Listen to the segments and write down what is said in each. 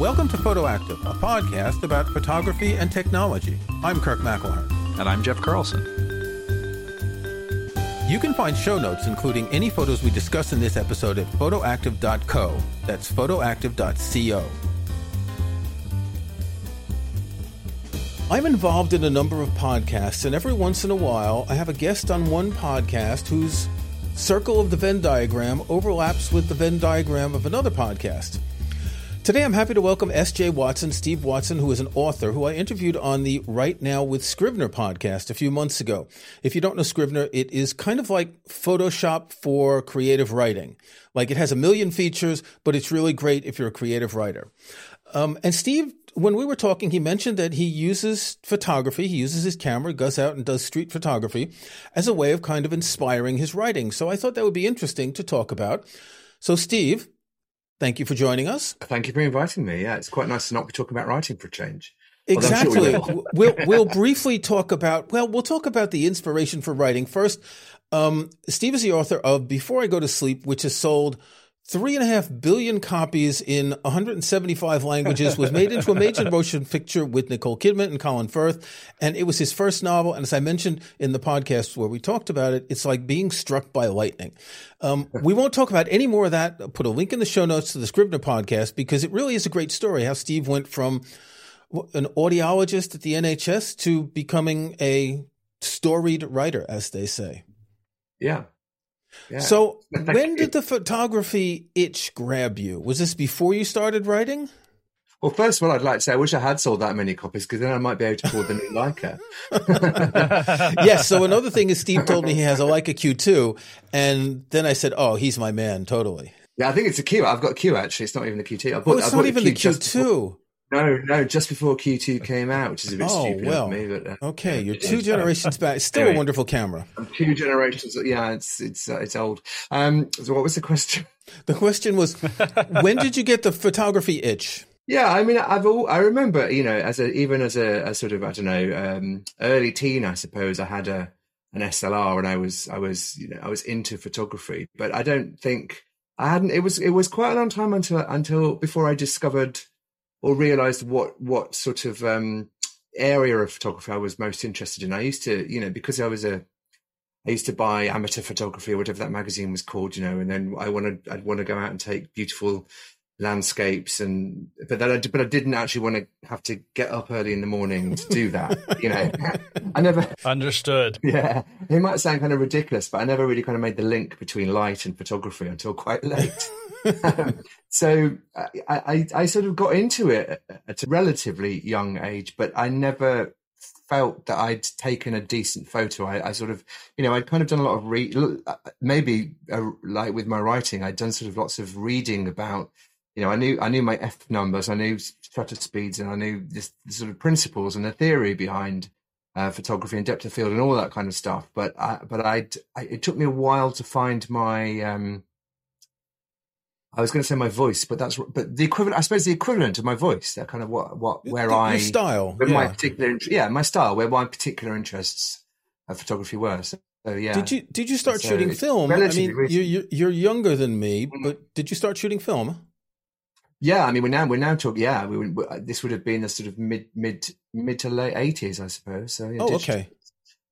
Welcome to Photoactive, a podcast about photography and technology. I'm Kirk McElhearn. And I'm Jeff Carlson. You can find show notes, including any photos we discuss in this episode, at photoactive.co. That's photoactive.co. I'm involved in a number of podcasts, and every once in a while, I have a guest on one podcast whose circle of the Venn diagram overlaps with the Venn diagram of another podcast. Today, I'm happy to welcome S.J. Watson, Steve Watson, who is an author who I interviewed on the Write Now with Scrivener podcast a few months ago. If you don't know Scrivener, it is kind of like Photoshop for creative writing. Like it has a million features, but it's really great if you're a creative writer. Um, and Steve when we were talking, he mentioned that he uses photography, he uses his camera, goes out and does street photography as a way of kind of inspiring his writing. So I thought that would be interesting to talk about. So, Steve, thank you for joining us. Thank you for inviting me. Yeah, it's quite nice to not be talking about writing for a change. Exactly. Sure we'll we'll briefly talk about well, we'll talk about the inspiration for writing first. Um, Steve is the author of Before I Go to Sleep, which has sold three and a half billion copies in 175 languages, was made into a major motion picture with Nicole Kidman and Colin Firth. And it was his first novel. And as I mentioned in the podcast where we talked about it, it's like being struck by lightning. Um, we won't talk about any more of that. I'll put a link in the show notes to the Scrivener podcast because it really is a great story how Steve went from an audiologist at the NHS to becoming a storied writer, as they say. Yeah. So, when did the photography itch grab you? Was this before you started writing? Well, first of all, I'd like to say I wish I had sold that many copies because then I might be able to afford the new Leica. yes. So another thing is Steve told me he has a Leica Q2, and then I said, "Oh, he's my man, totally." Yeah, I think it's a Q. I've got a Q actually. It's not even a Q2. I bought, oh, it's I not even the Q2. No, no, just before Q2 came out, which is a bit oh, stupid well, of me. But, uh, okay, you're two generations back. It's still anyway, a wonderful camera. two generations. Yeah, it's it's uh, it's old. Um, so what was the question? The question was, when did you get the photography itch? Yeah, I mean, I've all, I remember, you know, as a even as a, a sort of I don't know, um, early teen, I suppose I had a an SLR and I was I was you know I was into photography, but I don't think I hadn't. It was it was quite a long time until until before I discovered or realized what what sort of um, area of photography I was most interested in. I used to, you know, because I was a I used to buy amateur photography or whatever that magazine was called, you know, and then I wanted I'd want to go out and take beautiful landscapes and but that I, but I didn't actually want to have to get up early in the morning to do that you know. I never understood. Yeah. It might sound kind of ridiculous but I never really kind of made the link between light and photography until quite late. So I, I, I sort of got into it at a relatively young age but I never felt that I'd taken a decent photo. I, I, sort of, you know, I'd kind of done a lot of read, maybe uh, like with my writing, I'd done sort of lots of reading about you know, I knew I knew my f numbers, I knew shutter speeds, and I knew this, the sort of principles and the theory behind uh, photography and depth of field and all that kind of stuff. But I, but I'd, I, it took me a while to find my. Um, I was going to say my voice, but that's but the equivalent. I suppose the equivalent of my voice. That kind of what what where the, I style, where yeah. my particular yeah my style, where my particular interests of photography were. So, so yeah. Did you did you start so shooting film? I mean, you, you're younger than me, mm. but did you start shooting film? Yeah, I mean, we're now we're now talking. Yeah, we, we, this would have been the sort of mid mid mid to late eighties, I suppose. So yeah, oh, digital, okay.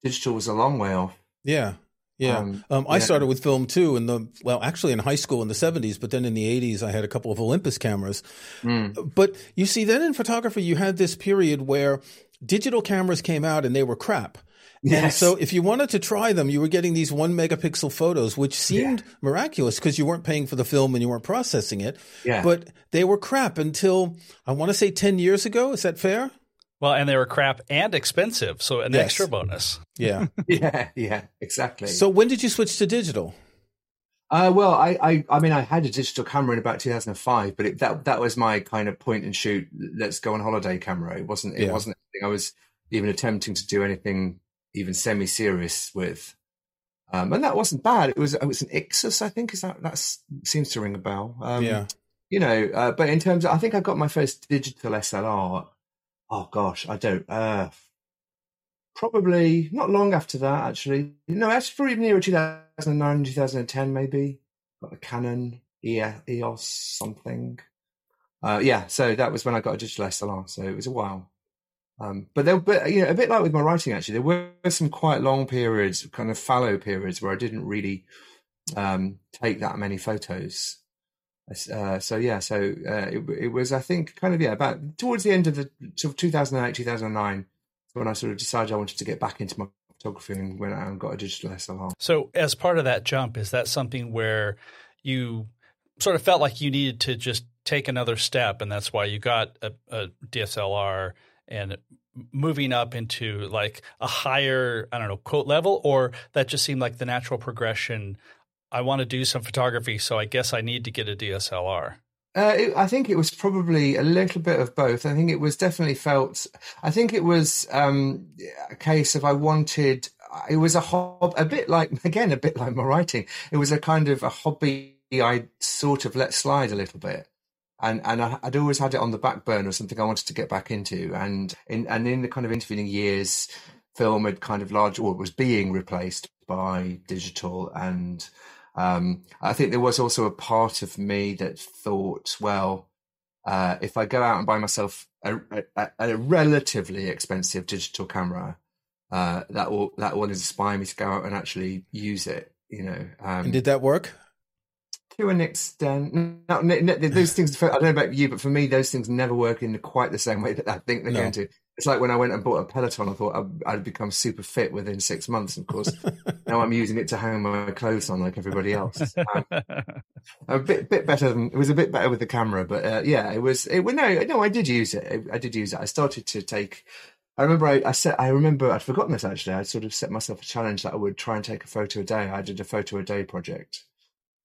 Digital was a long way off. Yeah, yeah. Um, um, I yeah. started with film too in the well, actually in high school in the seventies, but then in the eighties I had a couple of Olympus cameras. Mm. But you see, then in photography you had this period where digital cameras came out and they were crap. Yes. And so if you wanted to try them, you were getting these one megapixel photos, which seemed yeah. miraculous because you weren't paying for the film and you weren't processing it. Yeah. But they were crap until I want to say 10 years ago. Is that fair? Well, and they were crap and expensive. So an yes. extra bonus. Yeah. yeah. Yeah. Exactly. So when did you switch to digital? Uh, well, I, I, I mean, I had a digital camera in about 2005, but it, that that was my kind of point and shoot. Let's go on holiday camera. It wasn't. It yeah. wasn't. I was even attempting to do anything even semi-serious with. Um, and that wasn't bad. It was it was an Ixus, I think. Is that that seems to ring a bell? Um, yeah. You know, uh, but in terms, of, I think I got my first digital SLR. Oh gosh, I don't. Uh, probably not long after that. Actually, no, actually, probably near 2009, 2010, maybe. Got a Canon EOS something. uh, yeah, so that was when I got a digital SLR. So it was a while. Um, but there, but you know, a bit like with my writing, actually, there were some quite long periods, kind of fallow periods, where I didn't really um, take that many photos. Uh, so yeah, so uh, it, it, was, I think, kind of yeah, about towards the end of the sort of 2008, 2009, when I sort of decided I wanted to get back into my photography and went out and got a digital SLR. So, as part of that jump, is that something where you sort of felt like you needed to just take another step, and that's why you got a, a DSLR and moving up into like a higher, I don't know, quote level, or that just seemed like the natural progression. I want to do some photography, so I guess I need to get a DSLR. Uh, it, I think it was probably a little bit of both. I think it was definitely felt. I think it was um, a case of I wanted. It was a hob, a bit like again, a bit like my writing. It was a kind of a hobby I sort of let slide a little bit and and I, would always had it on the back burner, something I wanted to get back into. And in and in the kind of intervening years, film had kind of large or was being replaced by digital, and um, I think there was also a part of me that thought, well, uh, if I go out and buy myself a, a, a relatively expensive digital camera, uh, that will that will inspire me to go out and actually use it. You know, um, and did that work? To an extent. No, no, no, those things, I don't know about you, but for me, those things never work in quite the same way that I think they're going to. It's like when I went and bought a Peloton, I thought I'd, I'd become super fit within six months. Of course, now I'm using it to hang my clothes on like everybody else. Um, a bit, bit better than it was a bit better with the camera, but uh, yeah, it was. It, well, no, no, I did use it. I, I did use it. I started to take I remember I, I set. I remember I'd forgotten this actually. I sort of set myself a challenge that I would try and take a photo a day. I did a photo a day project,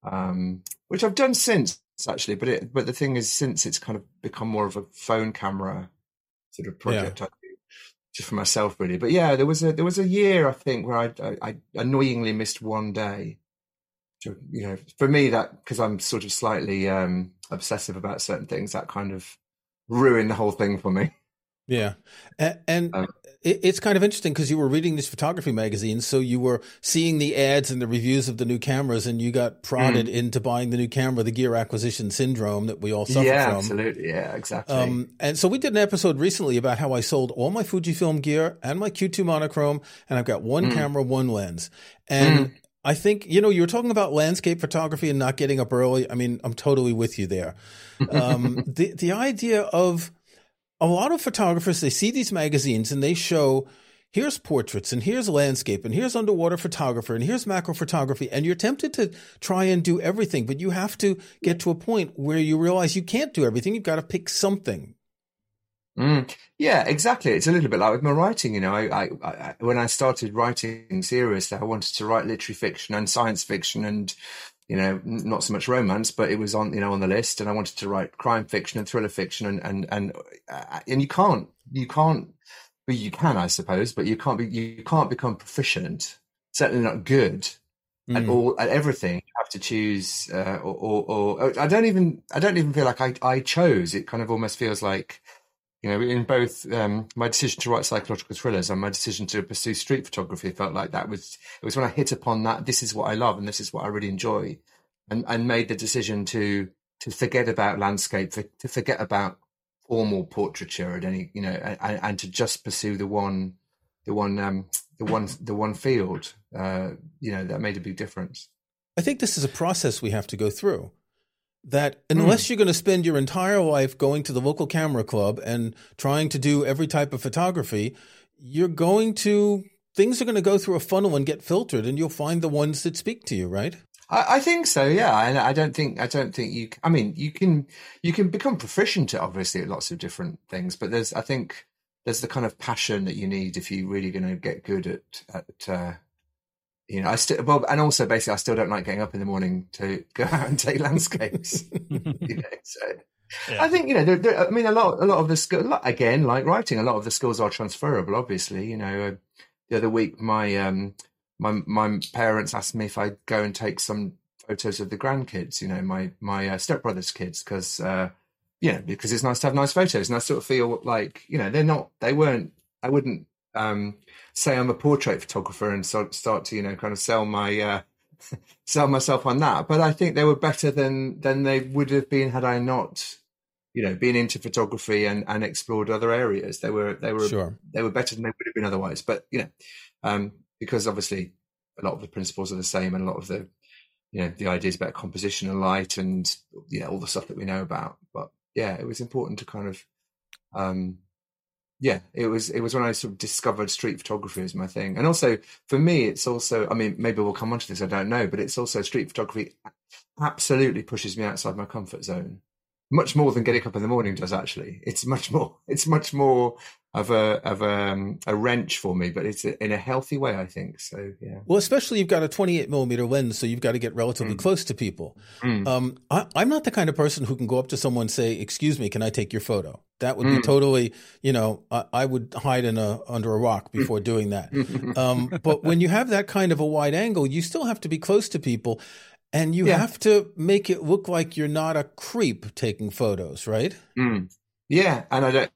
um, which I've done since actually. But it, but the thing is, since it's kind of become more of a phone camera sort of project, yeah. I do, just for myself really. But yeah, there was a there was a year I think where I I, I annoyingly missed one day. So, you know, for me that because I'm sort of slightly um, obsessive about certain things, that kind of ruined the whole thing for me. Yeah, and, and um, it's kind of interesting because you were reading these photography magazines, so you were seeing the ads and the reviews of the new cameras, and you got prodded mm. into buying the new camera, the gear acquisition syndrome that we all suffer yeah, from. Absolutely, yeah, exactly. Um, and so we did an episode recently about how I sold all my Fujifilm gear and my Q2 monochrome, and I've got one mm. camera, one lens, and. Mm. I think, you know, you were talking about landscape photography and not getting up early. I mean, I'm totally with you there. Um, the, the idea of, a lot of photographers they see these magazines and they show here's portraits and here's landscape and here's underwater photographer and here's macro photography and you're tempted to try and do everything but you have to get to a point where you realize you can't do everything you've got to pick something mm. yeah exactly it's a little bit like with my writing you know I, I, I, when i started writing seriously i wanted to write literary fiction and science fiction and you know, not so much romance, but it was on, you know, on the list. And I wanted to write crime fiction and thriller fiction, and and and uh, and you can't, you can't, well, you can, I suppose, but you can't be, you can't become proficient, certainly not good mm. at all at everything. You have to choose, uh, or, or, or I don't even, I don't even feel like I I chose. It kind of almost feels like you know, in both um, my decision to write psychological thrillers and my decision to pursue street photography, felt like that was it was when I hit upon that this is what I love and this is what I really enjoy, and and made the decision to to forget about landscape, to forget about formal portraiture at any you know, and, and to just pursue the one, the one, um, the one, the one field. Uh, you know, that made a big difference. I think this is a process we have to go through that unless mm. you're going to spend your entire life going to the local camera club and trying to do every type of photography, you're going to things are going to go through a funnel and get filtered, and you'll find the ones that speak to you, right? I, I think so. Yeah, and I, I don't think I don't think you. I mean, you can you can become proficient at obviously at lots of different things, but there's I think there's the kind of passion that you need if you're really going to get good at at uh, you know, I still, well, and also basically, I still don't like getting up in the morning to go out and take landscapes. you know, so yeah. I think you know, there, there, I mean, a lot, a lot of the skill, again, like writing, a lot of the skills are transferable. Obviously, you know, uh, the other week, my um, my my parents asked me if I'd go and take some photos of the grandkids. You know, my my uh, stepbrother's kids, because uh, yeah, because it's nice to have nice photos, and I sort of feel like you know, they're not, they weren't, I wouldn't um, say I'm a portrait photographer and so, start to you know kind of sell my uh, sell myself on that. But I think they were better than than they would have been had I not you know, been into photography and, and explored other areas, they were they were sure. they were better than they would have been otherwise. But you know, um, because obviously a lot of the principles are the same, and a lot of the you know the ideas about composition and light and you know all the stuff that we know about. But yeah, it was important to kind of um, yeah, it was it was when I sort of discovered street photography as my thing, and also for me, it's also I mean maybe we'll come on to this, I don't know, but it's also street photography absolutely pushes me outside my comfort zone much more than getting up in the morning does actually. It's much more it's much more of a of a, um, a wrench for me but it's in a healthy way i think. So yeah. Well especially you've got a 28 millimeter lens so you've got to get relatively mm. close to people. Mm. um, I, am not the kind of person who can go up to someone and say excuse me can i take your photo? That would mm. be totally you know I, I, would hide in a under a rock before doing that. Um, but when you have that kind of a wide angle you still have to be close to people and you yeah. have to make it look like you're not a creep taking photos, right? Mm. Yeah, and I don't.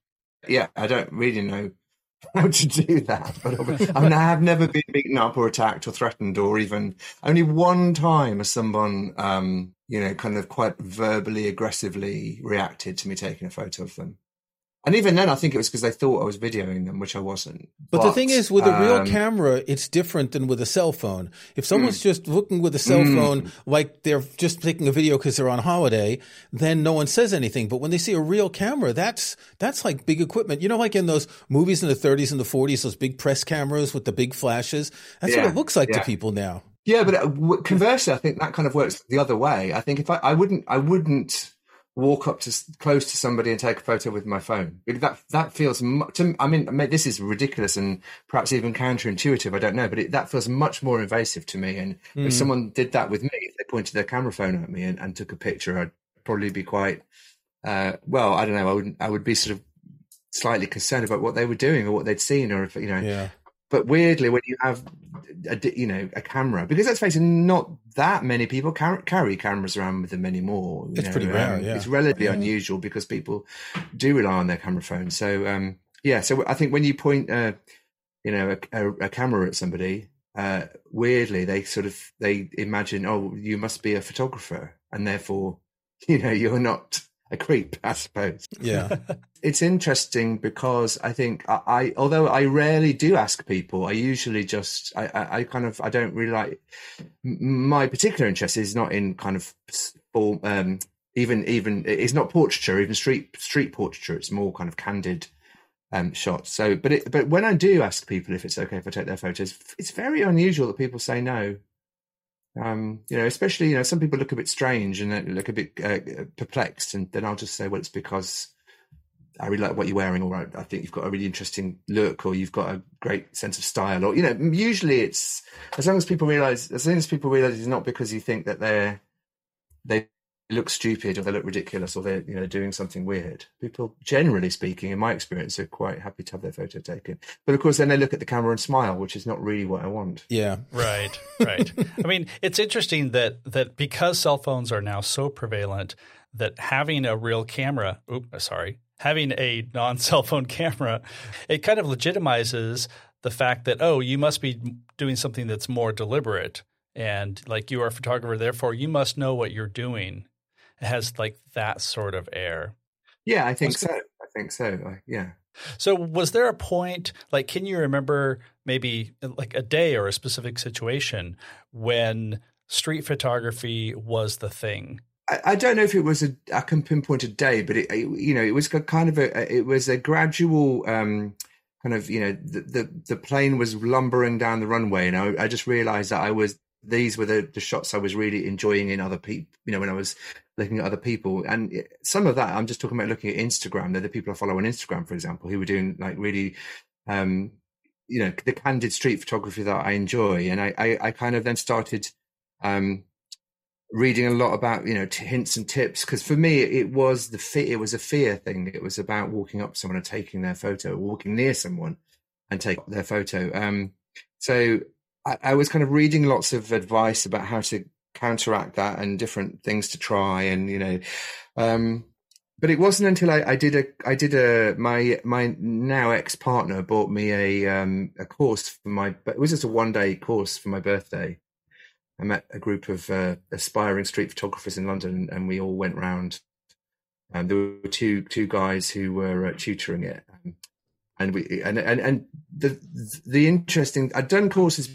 Yeah, I don't really know how to do that. But I mean, I have never been beaten up or attacked or threatened, or even only one time has someone, um, you know, kind of quite verbally aggressively reacted to me taking a photo of them. And even then, I think it was because they thought I was videoing them, which I wasn't. But, but the thing is, with a real um, camera, it's different than with a cell phone. If someone's mm, just looking with a cell mm, phone like they're just taking a video because they're on holiday, then no one says anything. But when they see a real camera, that's that's like big equipment. You know, like in those movies in the 30s and the 40s, those big press cameras with the big flashes. That's yeah, what it looks like yeah. to people now. Yeah, but uh, conversely, I think that kind of works the other way. I think if I, I wouldn't, I wouldn't walk up to close to somebody and take a photo with my phone. That that feels. Much, I mean, this is ridiculous and perhaps even counterintuitive. I don't know, but it, that feels much more invasive to me. And mm. if hmm. someone did that with me, if they pointed their camera phone at me and, and took a picture, I'd probably be quite. Uh, well, I don't know. I would I would be sort of slightly concerned about what they were doing or what they'd seen, or if you know. Yeah. But weirdly, when you have, a, you know, a camera, because let's face it, not that many people car- carry cameras around with them anymore. It's know, pretty rare. Um, yeah. It's relatively yeah. unusual because people do rely on their camera phone. So, um, yeah. So I think when you point, uh, you know, a, a, a camera at somebody, uh, weirdly they sort of they imagine, oh, you must be a photographer, and therefore, you know, you're not a creep, I suppose. Yeah. it's interesting because I think I, I, although I rarely do ask people, I usually just, I, I, I, kind of, I don't really like, my particular interest is not in kind of, um, even, even, it's not portraiture, even street, street portraiture. It's more kind of candid, um, shots. So, but it, but when I do ask people if it's okay if I take their photos, it's very unusual that people say no. Um, you know, especially you know, some people look a bit strange and look a bit uh, perplexed, and then I'll just say, well, it's because I really like what you're wearing, or I think you've got a really interesting look, or you've got a great sense of style, or you know, usually it's as long as people realize, as soon as people realize it's not because you think that they're they look stupid or they look ridiculous or they're you know doing something weird. People, generally speaking, in my experience, are quite happy to have their photo taken. But of course, then they look at the camera and smile, which is not really what I want. Yeah, right, right. I mean, it's interesting that that because cell phones are now so prevalent, that having a real camera, oops, sorry, having a non-cell phone camera, it kind of legitimizes the fact that oh, you must be doing something that's more deliberate and like you are a photographer therefore you must know what you're doing it has like that sort of air. Yeah, I think so. I think so. yeah. So, was there a point, like, can you remember maybe like a day or a specific situation when street photography was the thing? I, I don't know if it was a, I can pinpoint a day, but it, you know, it was kind of a, it was a gradual, um, kind of, you know, the, the, the plane was lumbering down the runway, and I, I just realized that I was these were the, the shots I was really enjoying in other people, you know, when I was looking at other people. And some of that, I'm just talking about looking at Instagram. They're the people I follow on Instagram, for example, who were doing like really, um, you know, the candid street photography that I enjoy. And I, I, I kind of then started, um, reading a lot about, you know, t- hints and tips. Cause for me, it was the fear, it was a fear thing. It was about walking up someone and taking their photo, walking near someone and take their photo. Um, so I, I was kind of reading lots of advice about how to counteract that and different things to try and you know um, but it wasn't until I, I, did a I did a my my now ex partner bought me a um, a course for my it was just a one day course for my birthday. I met a group of uh, aspiring street photographers in London, and we all went round Um, there were two two guys who were uh, tutoring it, and we and and and the the interesting I'd done courses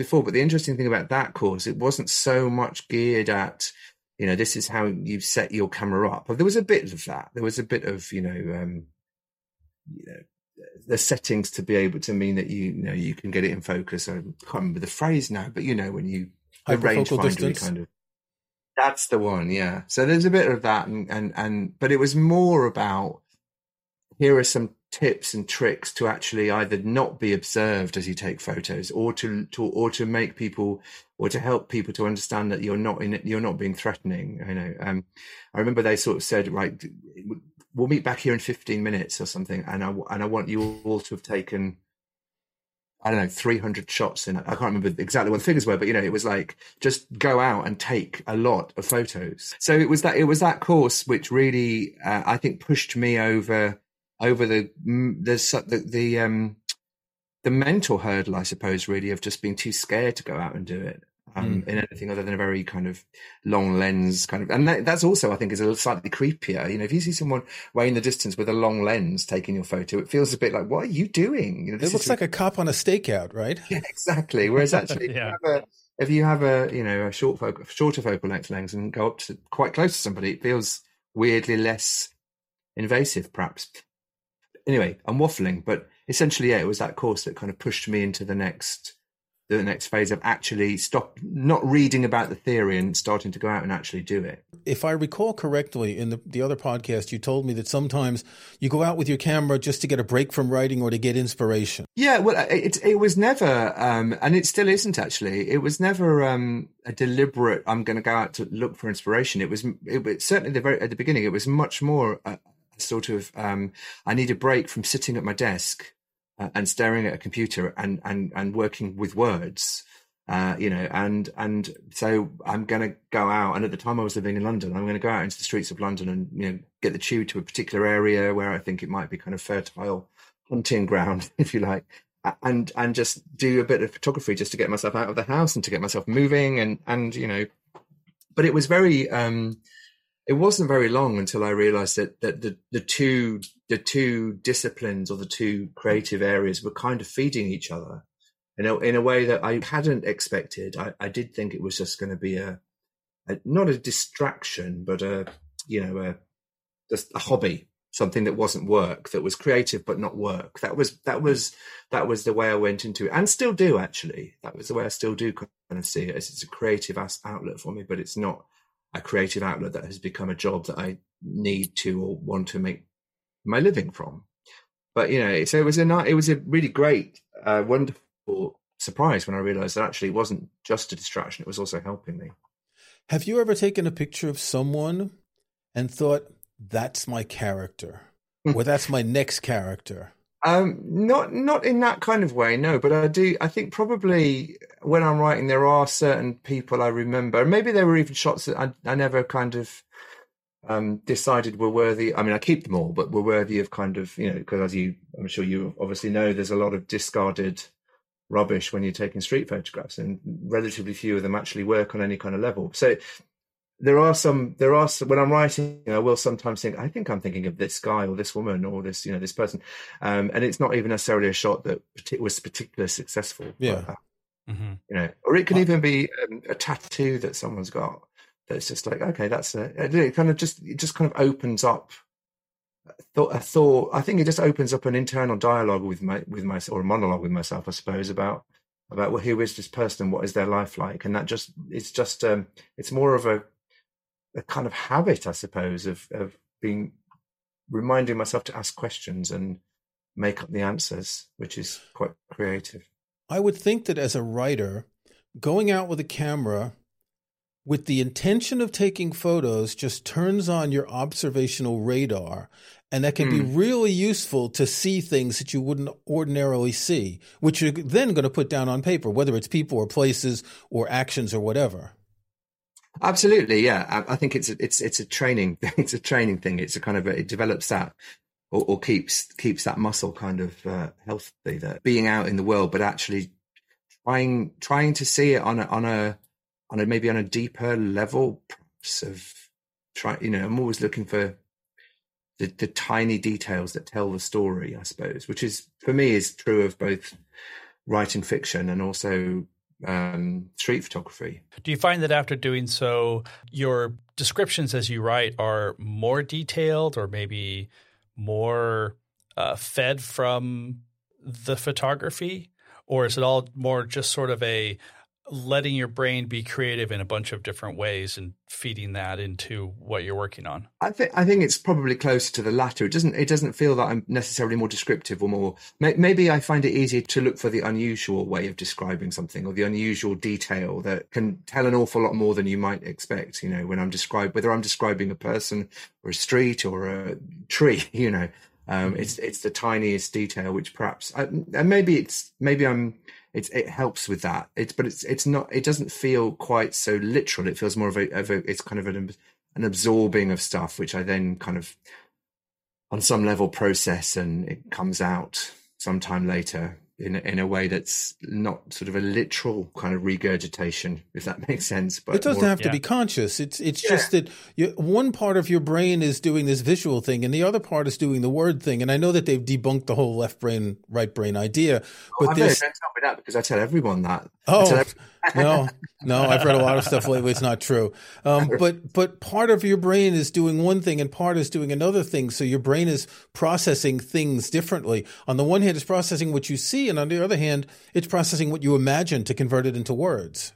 before, but the interesting thing about that course, it wasn't so much geared at you know this is how you set your camera up. But there was a bit of that. There was a bit of you know um, you know the settings to be able to mean that you, you know you can get it in focus. I can't remember the phrase now, but you know when you the rangefinder kind of that's the one, yeah. So there's a bit of that, and and and but it was more about here are some tips and tricks to actually either not be observed as you take photos, or to to or to make people or to help people to understand that you're not in you're not being threatening. You know, um, I remember they sort of said, right, we'll meet back here in 15 minutes or something, and I and I want you all to have taken I don't know, 300 shots in, I can't remember exactly what the figures were, but you know, it was like, just go out and take a lot of photos. So it was that, it was that course which really, uh, I think pushed me over, over the, the, the, the, um, the mental hurdle, I suppose, really of just being too scared to go out and do it um, mm. in anything other than a very kind of long lens kind of, and that, that's also, I think, is a little slightly creepier. You know, if you see someone way in the distance with a long lens taking your photo, it feels a bit like, what are you doing? You know, it looks like a cop on a stakeout, right? Yeah, exactly. Whereas actually, yeah. if, you a, if, you have a, you know, a short focal, shorter focal length lens and go up to quite close to somebody, it feels weirdly less invasive, perhaps. Anyway, I'm waffling, but essentially, yeah, it was that course that kind of pushed me into the next the next phase of actually stop not reading about the theory and starting to go out and actually do it. If I recall correctly, in the, the other podcast, you told me that sometimes you go out with your camera just to get a break from writing or to get inspiration. Yeah, well, it, it was never, um, and it still isn't actually, it was never um, a deliberate, I'm going to go out to look for inspiration. It was, it was certainly the very, at the beginning, it was much more a, a sort of, um, I need a break from sitting at my desk uh, and staring at a computer and and and working with words. Uh, you know, and and so I'm going to go out. And at the time I was living in London, I'm going to go out into the streets of London and you know get the tube to a particular area where I think it might be kind of fertile hunting ground, if you like, and and just do a bit of photography just to get myself out of the house and to get myself moving and and you know, but it was very. um it wasn't very long until I realized that that the, the two the two disciplines or the two creative areas were kind of feeding each other in a, in a way that I hadn't expected. I, I did think it was just going to be a, a, not a distraction, but a you know a just a hobby, something that wasn't work, that was creative but not work. That was that hmm. was that was the way I went into it, and still do actually. That was the way I still do kind of see it. It's, it's a creative outlet for me, but it's not a creative outlet that has become a job that I need to or want to make my living from. But you know, so it was a it was a really great, uh, wonderful surprise when I realised that actually it wasn't just a distraction; it was also helping me. Have you ever taken a picture of someone and thought, "That's my character," or "That's my next character"? Um, not not in that kind of way, no. But I do. I think probably when I'm writing, there are certain people I remember. Maybe there were even shots that I, I never kind of um, decided were worthy. I mean, I keep them all, but were worthy of kind of you know because as you, I'm sure you obviously know, there's a lot of discarded rubbish when you're taking street photographs, and relatively few of them actually work on any kind of level. So there are some there are some, when i'm writing i will sometimes think i think i'm thinking of this guy or this woman or this you know this person. Um, and it's not even necessarily a shot that was particularly successful yeah. but, uh, mm-hmm. you know or it can even be um, a tattoo that someone's got that's just like okay that's a, it kind of just it just kind of opens up thought a thought i think it just opens up an internal dialogue with my with my or a monologue with myself i suppose about about well who is this person what is their life like? And that just it's just um it's more of a a kind of habit, I suppose, of of being reminding myself to ask questions and make up the answers, which is quite creative. I would think that as a writer, going out with a camera with the intention of taking photos just turns on your observational radar. And that can mm. be hmm. really useful to see things that you wouldn't ordinarily see, which you're then going to put down on paper, whether it's people or places or actions or whatever. Absolutely, yeah. I, I think it's a, it's it's a training it's a training thing. It's a kind of a, it develops that or, or, keeps keeps that muscle kind of uh, healthy. That being out in the world, but actually trying trying to see it on a on a on a maybe on a deeper level, perhaps of try. You know, I'm always looking for the, the tiny details that tell the story, I suppose, which is for me is true of both writing fiction and also um, street photography. Do you find that after doing so, your descriptions as you write are more detailed or maybe more uh, fed from the photography? Or is it all more just sort of a letting your brain be creative in a bunch of different ways and feeding that into what you're working on? I think I think it's probably closer to the latter. It doesn't it doesn't feel that I'm necessarily more descriptive or more. Maybe I find it easier to look for the unusual way of describing something or the unusual detail that can tell an awful lot more than you might expect. You know, when I'm describing whether I'm describing a person or a street or a tree. You know, um, mm-hmm. it's it's the tiniest detail which perhaps and maybe it's maybe I'm it's it helps with that. It's but it's it's not. It doesn't feel quite so literal. It feels more of a, of a it's kind of an an absorbing of stuff, which I then kind of on some level process, and it comes out sometime later in in a way that's not sort of a literal kind of regurgitation, if that makes sense. But it doesn't more, have to yeah. be conscious. It's it's yeah. just that you, one part of your brain is doing this visual thing, and the other part is doing the word thing. And I know that they've debunked the whole left brain, right brain idea, oh, but oh, this don't tell me that because I tell everyone that. Oh, no, no, I've read a lot of stuff lately. It's not true. Um, but but part of your brain is doing one thing and part is doing another thing. So your brain is processing things differently. On the one hand, it's processing what you see, and on the other hand, it's processing what you imagine to convert it into words.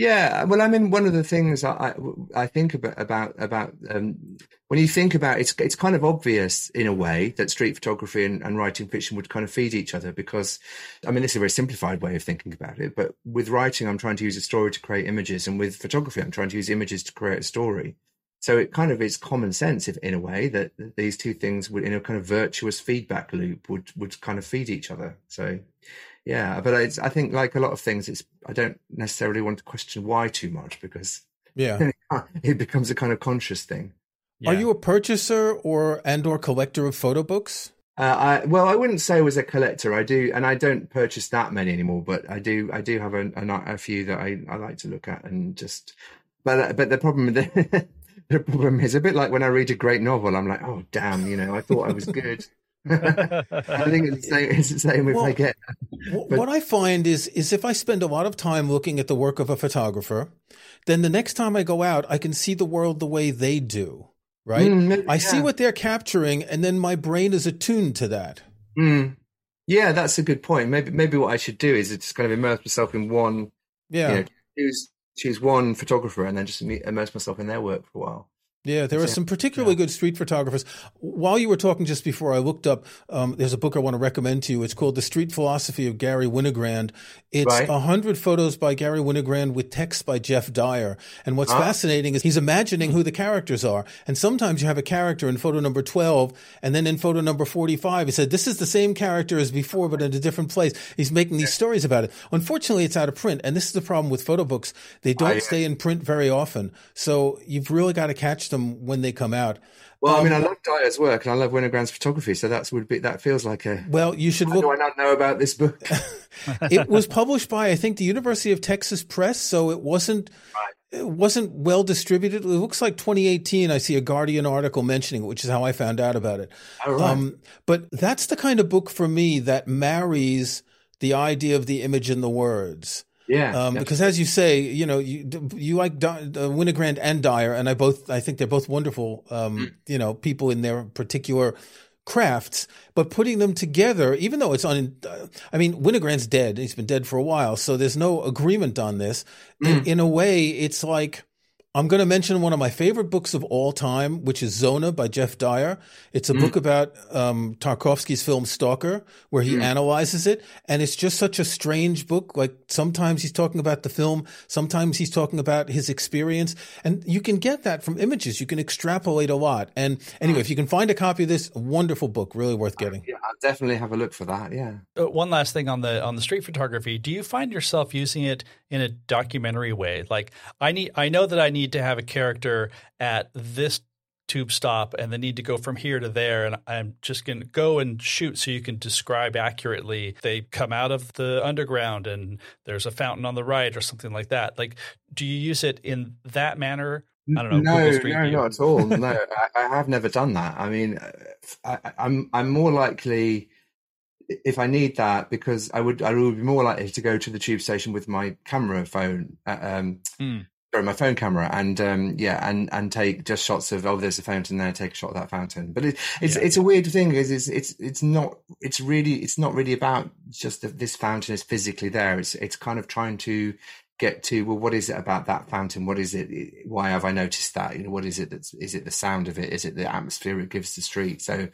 Yeah, well, I mean, one of the things I I think about about about um, when you think about it, it's it's kind of obvious in a way that street photography and, and, writing fiction would kind of feed each other because, I mean, this is a very simplified way of thinking about it. But with writing, I'm trying to use a story to create images, and with photography, I'm trying to use images to create a story. So it kind of is common sense, if in a way, that these two things would, in a kind of virtuous feedback loop, would would kind of feed each other. So yeah, but I think like a lot of things, it's I don't necessarily want to question why too much because yeah, it becomes a kind of conscious thing. Yeah. Are you a purchaser or and or collector of photo books? Uh, I, well, I wouldn't say I was a collector. I do, and I don't purchase that many anymore. But I do, I do have a, a, a few that I, I like to look at and just. But but the problem with the, the problem is a bit like when I read a great novel. I'm like, oh damn, you know, I thought I was good. I think it's the same, it's the same if I get. But, what I find is is if I spend a lot of time looking at the work of a photographer, then the next time I go out, I can see the world the way they do. Right? Mm, I see what they're capturing, and then my brain is attuned to that. Mm. Yeah, that's a good point. Maybe maybe what I should do is just kind of immerse myself in one. Yeah. You know, choose one photographer and then just immerse myself in their work for a while. Yeah, there are some particularly yeah. good street photographers. While you were talking just before, I looked up. Um, there's a book I want to recommend to you. It's called "The Street Philosophy of Garry Winogrand." It's a right. hundred photos by Garry Winogrand with text by Geoff Dyer. And what's huh? fascinating is he's imagining who the characters are. And sometimes you have a character in photo number twelve, and then in photo number forty-five, he said, "This is the same character as before, but in a different place." He's making these stories about it. Unfortunately, it's out of print, and this is the problem with photo books. They don't I, stay in print very often, so you've really got to catch them when they come out. Well, um, I mean, I love Dyer's work and I love Winogrand's photography, so that's would be that feels like a. Well, you should look. do I not know about this book? it was published by I think the University of Texas Press, so it wasn't. Right. It wasn't well distributed. It looks like 2018. I see a Guardian article mentioning it, which is how I found out about it. Oh, right. Um, but that's the kind of book for me that marries the idea of the image and the words. Yeah, um, because as you say, you know, you you like uh, Winogrand and Dyer, and I both I think they're both wonderful, um, mm. you know, people in their particular crafts. But putting them together, even though it's on, uh, I mean, Winogrand's dead; he's been dead for a while, so there's no agreement on this. Mm. In, in a way, it's like I'm going to mention one of my favorite books of all time, which is Zona by Geoff Dyer. It's a mm. book about um, Tarkovsky's film Stalker, where he mm. analyzes it. And it's just such a strange book. Like sometimes he's talking about the film, sometimes he's talking about his experience. And you can get that from images. You can extrapolate a lot. And anyway, mm. if you can find a copy of this, wonderful book, really worth getting. Yeah, I'll definitely have a look for that. Yeah. Uh, one last thing on the on the street photography. Do you find yourself using it in a documentary way? Like I need, I know that I need need to have a character at this tube stop and then need to go from here to there and I'm just going to go and shoot so you can describe accurately they come out of the underground and there's a fountain on the right or something like that like do you use it in that manner I don't know. No, no, View. not at all. no, I, I, have never done that. I mean, I, I'm I'm more likely if I need that because I would I would be more likely to go to the tube station with my camera phone, uh, um, mm. Sorry, my phone camera, and um, yeah, and and take just shots of oh, there's a fountain there, take a shot of that fountain. But it, it's yeah. it's a weird thing because it's it's it's not it's really it's not really about just that this fountain is physically there. It's it's kind of trying to get to well what is it about that fountain what is it why have i noticed that you know what is it that's is it the sound of it is it the atmosphere it gives the street so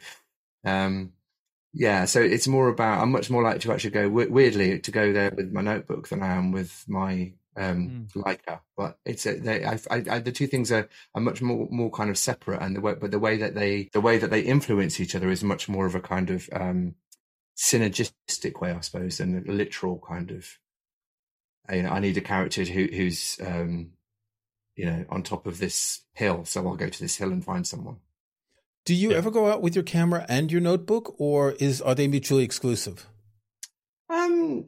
um yeah, so it's more about I'm much more likely to actually go weirdly to go there with my notebook than I am with my um mm. Leica. But it's a, they, I, I, I, the two things are, are much more more kind of separate, and the way but the way that they the way that they influence each other is much more of a kind of um synergistic way, I suppose, than a literal kind of. You know, I need a character who, who's um, you know on top of this hill, so I'll go to this hill and find someone. Do you yeah. ever go out with your camera and your notebook, or is are they mutually exclusive? Um,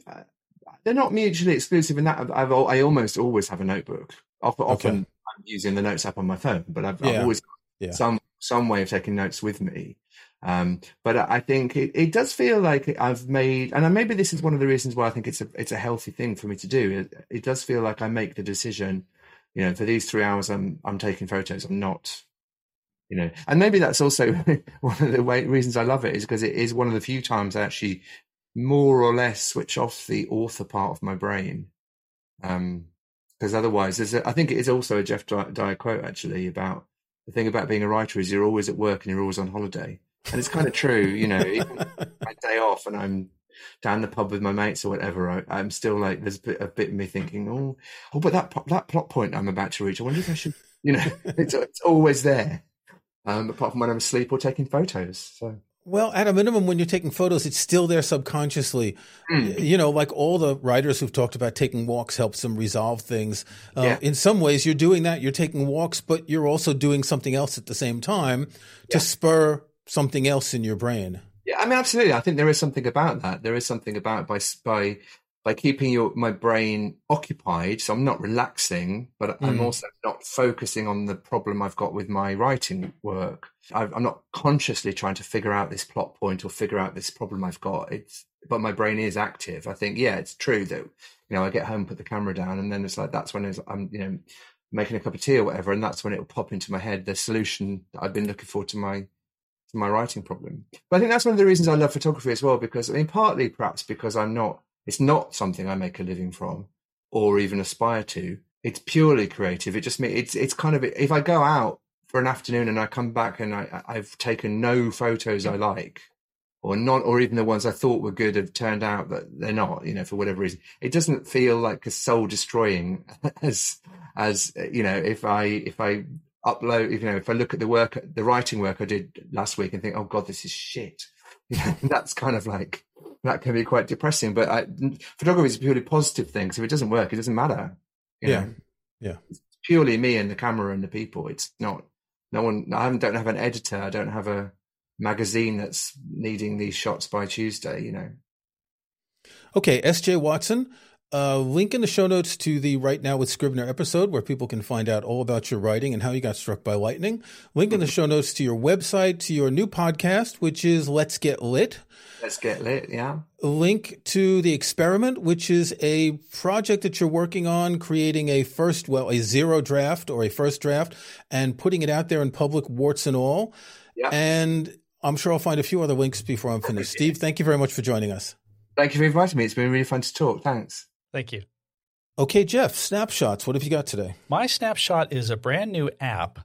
they're not mutually exclusive in that I've, I almost always have a notebook. Often, okay. I'm using the notes app on my phone, but I've, yeah. I've always yeah. some some way of taking notes with me. Um, but I think it, it does feel like I've made, and maybe this is one of the reasons why I think it's a it's a healthy thing for me to do. It, it does feel like I make the decision, you know, for these three hours I'm I'm taking photos. I'm not you know and maybe that's also one of the way, reasons i love it is because it is one of the few times i actually more or less switch off the author part of my brain um because otherwise there's a, i think it is also a geoff dyer quote actually about the thing about being a writer is you're always at work and you're always on holiday and it's kind of true you know even my day off and i'm down the pub with my mates or whatever, I, am still like there's a bit, a bit of me thinking, oh, oh, but that that plot point I'm about to reach, I wonder if I should, you know, it's, it's always there um, apart from when I'm asleep or taking photos. So. Well, at a minimum, when you're taking photos, it's still there subconsciously. Mm. You know, like all the writers who've talked about taking walks helps them resolve things. Uh, yeah. In some ways, you're doing that. You're taking walks, but you're also doing something else at the same time to yeah. spur something else in your brain. Yeah, I mean, absolutely. I think there is something about that. There is something about by by by keeping your my brain occupied so i'm not relaxing but mm. i'm also not focusing on the problem i've got with my writing work. I am not consciously trying to figure out this plot point or figure out this problem i've got. It's but my brain is active. I think yeah it's true that you know i get home put the camera down and then it's like that's when i'm you know making a cup of tea or whatever and that's when it'll pop into my head the solution that i've been looking for to my my writing problem. But i think that's one of the reasons i love photography as well because i mean partly perhaps because i'm not it's not something I make a living from or even aspire to. It's purely creative. It just it's it's kind of if I go out for an afternoon and I come back and I I've taken no photos I like or not or even the ones I thought were good have turned out that they're not, you know, for whatever reason. It doesn't feel like a soul destroying as as you know, if I if I upload you know, if I look at the work the writing work I did last week and think, oh God, this is shit. that's kind of like that can be quite depressing. But I, photography is a purely positive thing. So if it doesn't work, it doesn't matter. yeah, know? yeah. It's purely me and the camera and the people. It's not no one. I don't have an editor. I don't have a magazine that's needing these shots by Tuesday. You know. Okay, S.J. Watson. Uh, link in the show notes to the Write Now with Scrivener episode where people can find out all about your writing and how you got struck by lightning. Link in the show notes to your website, to your new podcast, which is Let's Get Lit. Let's Get Lit, yeah. Link to the experiment, which is a project that you're working on, creating a first, well, a zero draft or a first draft and putting it out there in public, warts and all. Yeah. And I'm sure I'll find a few other links before I'm finished. Steve, thank you very much for joining us. Thank you for inviting me. It's been really fun to talk. Thanks. Thank you. Okay, Jeff, snapshots. What have you got today? My snapshot is a brand new app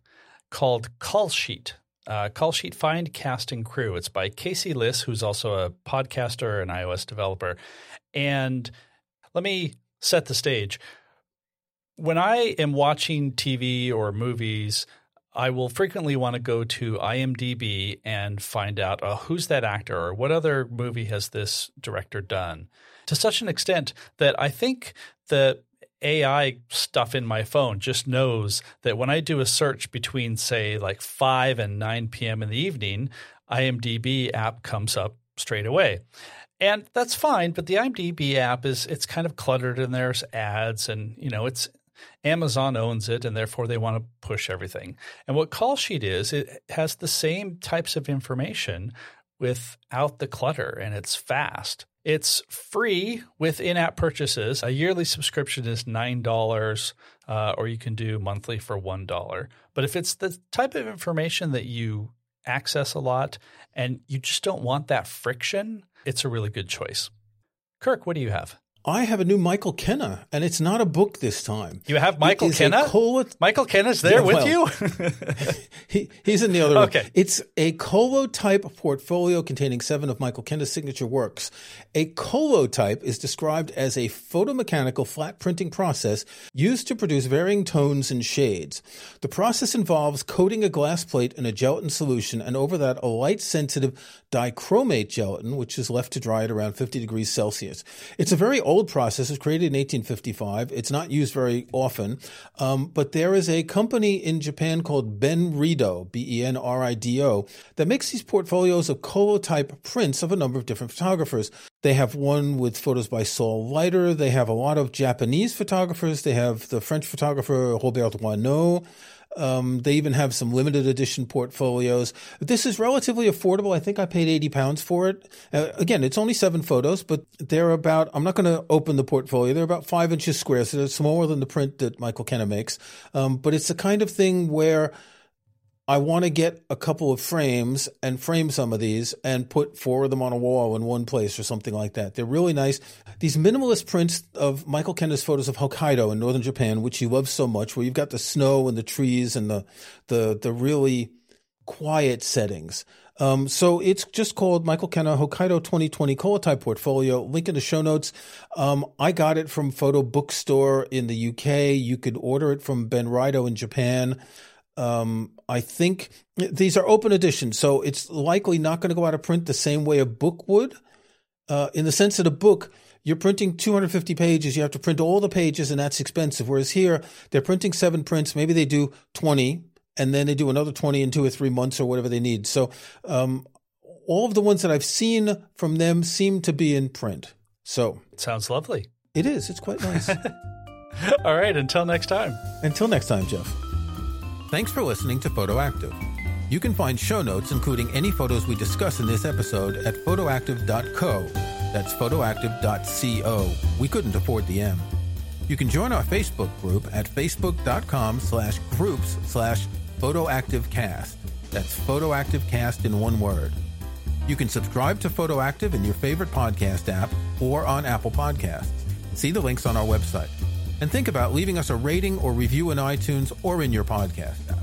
called Call Sheet. Uh, Call Sheet Find Cast and Crew. It's by Casey Liss, who's also a podcaster and iOS developer. And let me set the stage. When I am watching TV or movies, I will frequently want to go to IMDb and find out oh, who's that actor or what other movie has this director done to such an extent that I think the AI stuff in my phone just knows that when I do a search between, say, like 5 and 9 p.m. in the evening, IMDb app comes up straight away. And that's fine, but the IMDb app is it's kind of cluttered and there's ads and you know it's Amazon owns it, and therefore they want to push everything. And what Call Sheet is, it has the same types of information without the clutter, and it's fast. It's free with in app purchases. A yearly subscription is $9, uh, or you can do monthly for $1. But if it's the type of information that you access a lot and you just don't want that friction, it's a really good choice. Kirk, what do you have? I have a new Michael Kenna, and it's not a book this time. You have Michael Kenna? Colo- Michael Kenna's there yeah, with you? he, he's in the other room. Okay. It's a collotype portfolio containing seven of Michael Kenna's signature works. A collotype is described as a photomechanical flat printing process used to produce varying tones and shades. The process involves coating a glass plate in a gelatin solution and over that a light sensitive dichromate gelatin, which is left to dry at around 50 degrees Celsius. It's a very old process. It was created in 1855. It's not used very often, um, but there is a company in Japan called Benrido, B-E-N-R-I-D-O, that makes these portfolios of collotype prints of a number of different photographers. They have one with photos by Saul Leiter. They have a lot of Japanese photographers. They have the French photographer Robert Doisneau. Um, they even have some limited edition portfolios. This is relatively affordable. I think I paid 80 pounds for it. Uh, again, it's only seven photos, but they're about, I'm not going to open the portfolio. They're about five inches square, so they're smaller than the print that Michael Kenna makes. Um, but it's the kind of thing where I want to get a couple of frames and frame some of these and put four of them on a wall in one place or something like that. They're really nice. These minimalist prints of Michael Kenna's photos of Hokkaido in northern Japan, which he loves so much, where you've got the snow and the trees and the the the really quiet settings. Um, so it's just called Michael Kenna Hokkaido 2020 Collotype Portfolio. Link in the show notes. Um, I got it from Photo Bookstore in the UK. You could order it from Benrido in Japan. Um, I think these are open editions, so it's likely not going to go out of print the same way a book would. Uh, in the sense that a book, you're printing 250 pages, you have to print all the pages, and that's expensive. Whereas here, they're printing seven prints. Maybe they do 20, and then they do another 20 in two or three months or whatever they need. So, um, all of the ones that I've seen from them seem to be in print. So, it sounds lovely. It is. It's quite nice. all right. Until next time. Until next time, Jeff. Thanks for listening to Photoactive. You can find show notes, including any photos we discuss in this episode, at photoactive.co. That's photoactive.co. We couldn't afford the M. You can join our Facebook group at facebook.com slash groups slash photoactivecast. That's photoactivecast in one word. You can subscribe to Photoactive in your favorite podcast app or on Apple Podcasts. See the links on our website and think about leaving us a rating or review in iTunes or in your podcast